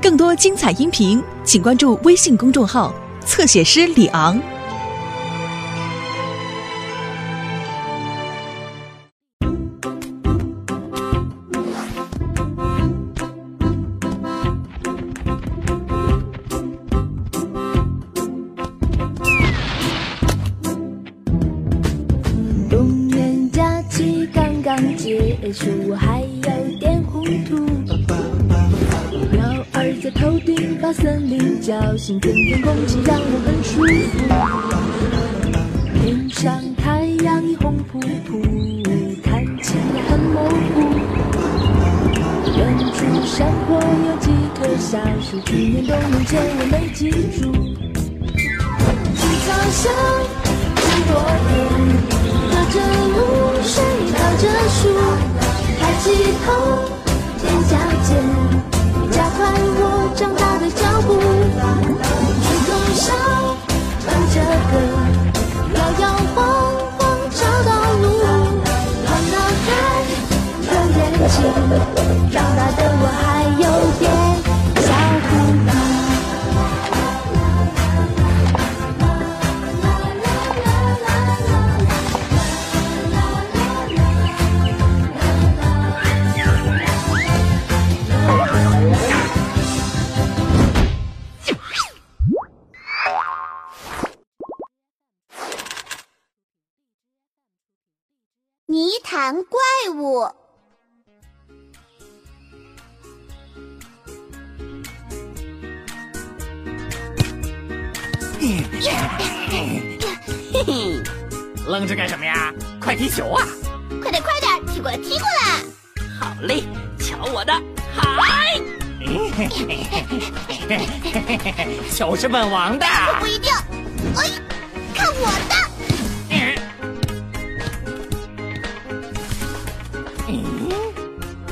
更多精彩音频，请关注微信公众号“侧写师李昂”。冬年假期刚刚结束，还高兴，天，天空气让我很舒服。天上太阳已红扑扑，看起来很模糊。远处山坡有几棵小树，去年冬眠前我没记住。青草香，很多长大的我还有点小糊涂。泥潭怪物。嘿嘿，愣着干什么呀？快踢球啊！快点快点，踢过来踢过来！好嘞，瞧我的，嗨！球是本王的。不一定。哎，看我的！嗯，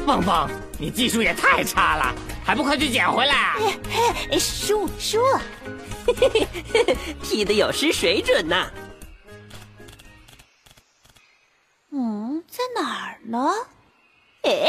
旺旺，你技术也太差了，还不快去捡回来！哎，输输，踢的有失水准呐。嗯，在哪儿呢？哎，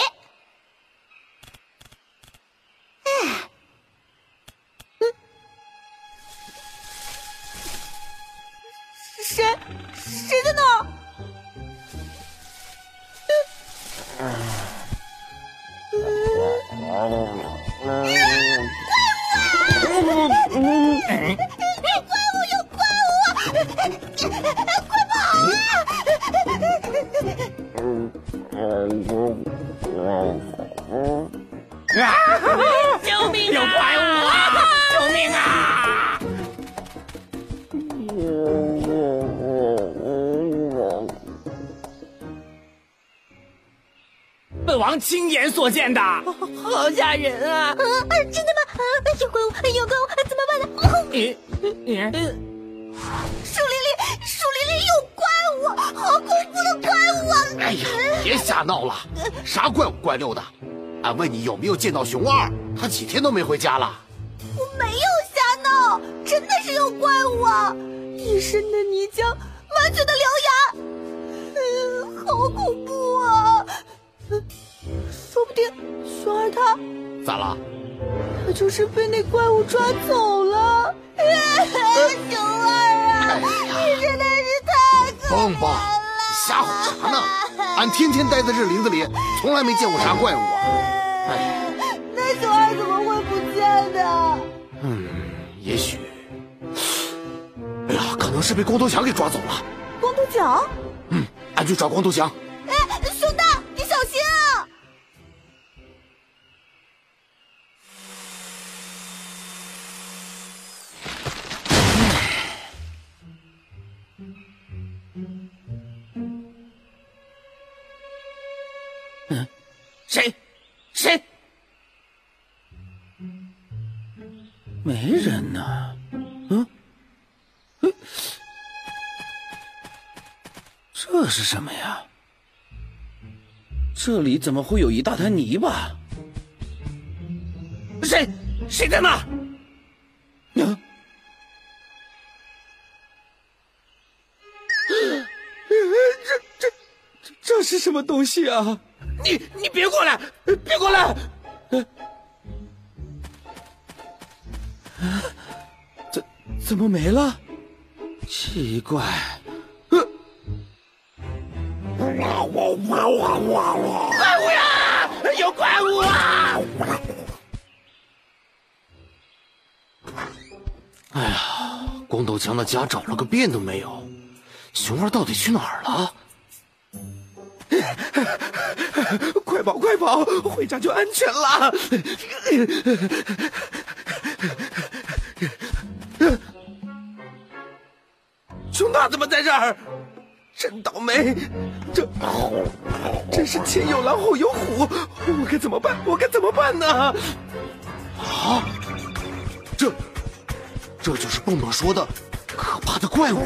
啊！救命！有怪物啊！救命啊！本王亲眼所见的，好吓人啊！啊！真的吗？啊！有怪物，有怪物，怎么办呢？哦你你树林里，树林里有怪物，好恐怖的怪物啊！哎呀，别瞎闹了，啥怪五怪六的？俺问你有没有见到熊二？他几天都没回家了。我没有瞎闹，真的是有怪物啊！一身的泥浆，满嘴的獠牙，嗯，好恐怖啊！嗯说不定熊二他咋了？他就是被那怪物抓走了。熊二啊，你真的蹦蹦，你瞎吼啥呢？俺天天待在这林子里，从来没见过啥怪物啊！哎，那熊二怎么会不见的？嗯，也许，哎呀，可能是被光头强给抓走了。光头强？嗯，俺去找光头强。谁谁？没人呢。嗯，这是什么呀？这里怎么会有一大滩泥巴？谁谁在那？什么东西啊？你你别过来，别过来！呃怎怎么没了？奇怪。怪物呀！有怪物啊！哎呀，光头强的家找了个遍都没有，熊二到底去哪儿了？快跑快跑，回家就安全了。熊大怎么在这儿？真倒霉！这真是前有狼后有虎，我该怎么办？我该怎么办呢？啊！这这就是蹦蹦说的可怕的怪物！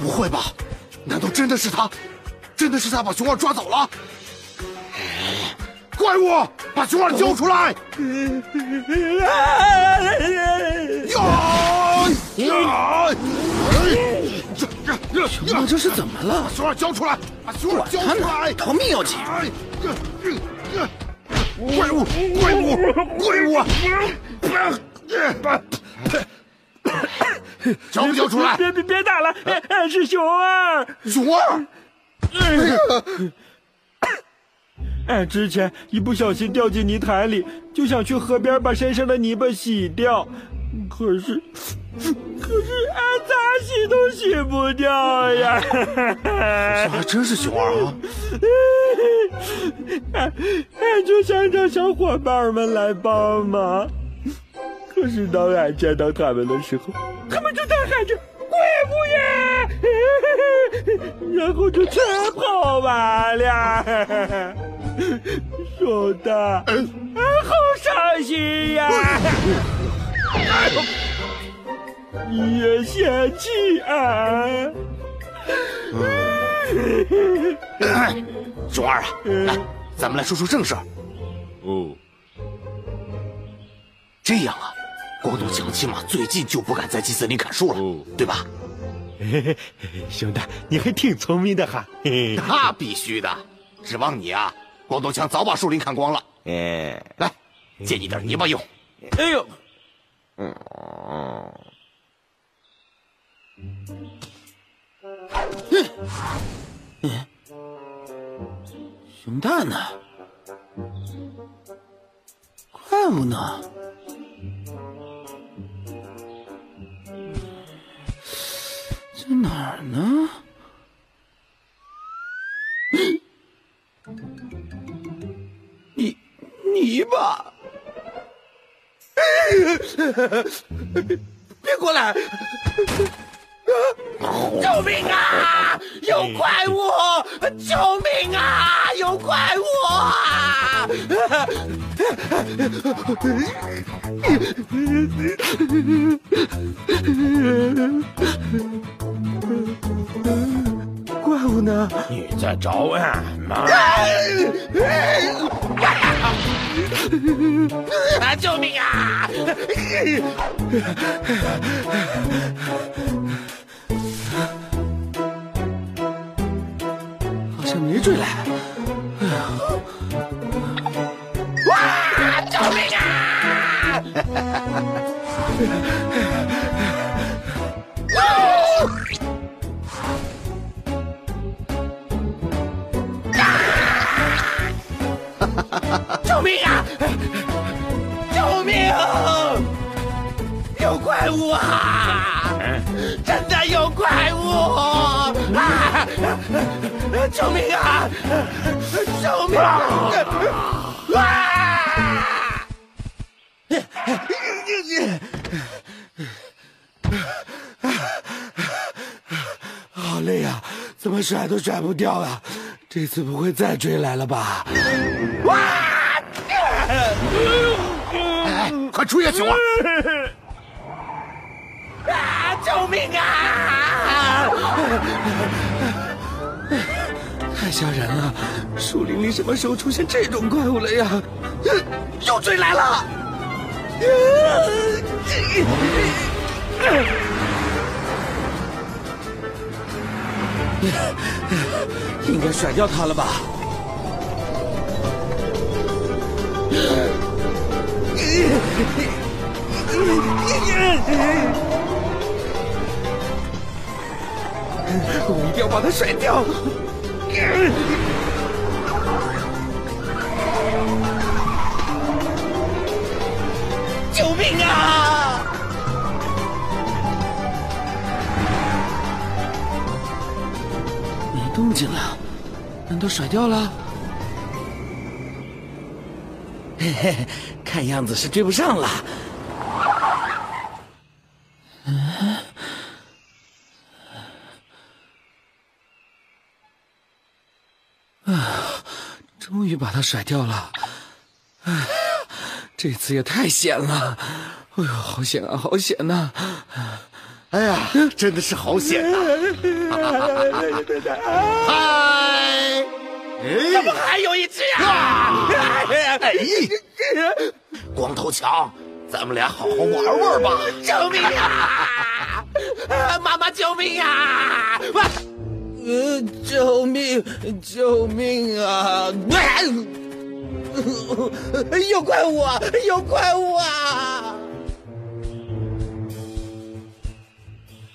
不会吧？难道真的是他？真的是他把熊二抓走了？怪物，把熊二交出来！呀呀！熊大这是怎么了？把熊二交出来！把熊二交出来！逃命要紧！怪物！怪物！怪物！交不交出来？别别别打了！是熊二！熊二！哎，之前一不小心掉进泥潭里，就想去河边把身上的泥巴洗掉，可是，可是俺咋洗都洗不掉呀！这还真是熊二啊！俺俺就想找小伙伴们来帮忙，可是当俺见到他们的时候，他们就大喊着。怪物呀！然后就全跑完了。熊大，俺好伤心呀！你也嫌弃俺？熊二啊，来，咱们来说说正事儿。哦，这样啊。光头强起码最近就不敢在鸡森林砍树了，对吧？熊大，你还挺聪明的哈！那必须的，指望你啊！光头强早把树林砍光了。哎，来，借你点泥巴用。哎呦，嗯，嗯，熊大呢？怪物呢？哪儿呢？泥泥巴！别过来！救命啊！有怪物！救命啊！有怪物！怪物呢？你在找俺吗？啊救命啊！好像没追来。哎呀！哇！救命啊！有怪物啊！真的有怪物！啊！救命啊！救命！啊！啊！好累啊，怎么甩都甩不掉啊！这次不会再追来了吧？哇！哎，快追呀，熊二！啊！救命啊！太吓人了！树林里什么时候出现这种怪物了呀？又追来了！应该甩掉它了吧？我一定要把它甩掉！救命啊！没动静了，难道甩掉了？嘿嘿，看样子是追不上了。终于把他甩掉了。哎，这次也太险了！哎呦，好险啊，好险呐！哎呀，真的是好险呐！嗨，怎么还有一只啊？哎，光头强，咱们俩好好玩玩吧！救命啊！妈妈，救命啊！呃，救命！救命啊！有怪物啊！有怪物啊！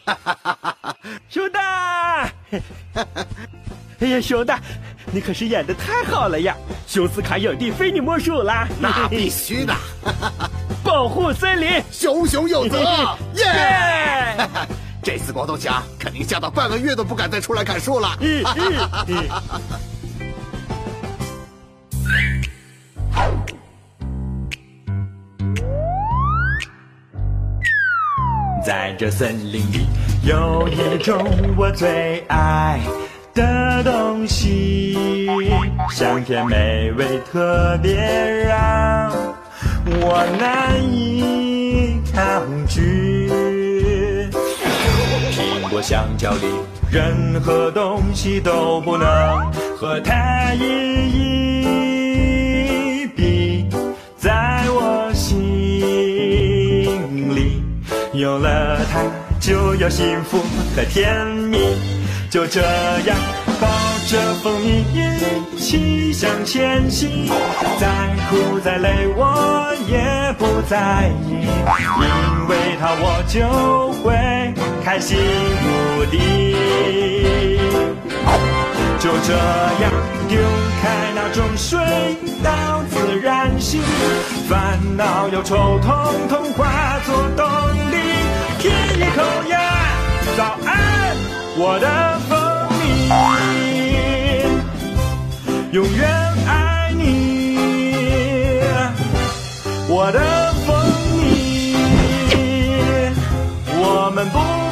哈哈哈哈哈！熊大，哎呀，熊大，你可是演的太好了呀！熊斯卡影帝非你莫属啦！那必须的！保护森林，熊熊有责！耶！这次光头强肯定吓到半个月都不敢再出来砍树了。嗯嗯在这森林里，有一种我最爱的东西，香甜美味，特别让我难以抗拒。香蕉里，任何东西都不能和它一一比，在我心里。有了它，就有幸福和甜蜜。就这样抱着蜂蜜一起向前行，再苦再累我也不在意，因为它我就会开心无敌。就这样丢开那种水到自然醒，烦恼忧愁统统化作动力。舔一口呀，早安，我的蜂蜜，永远爱你，我的蜂蜜，我们不。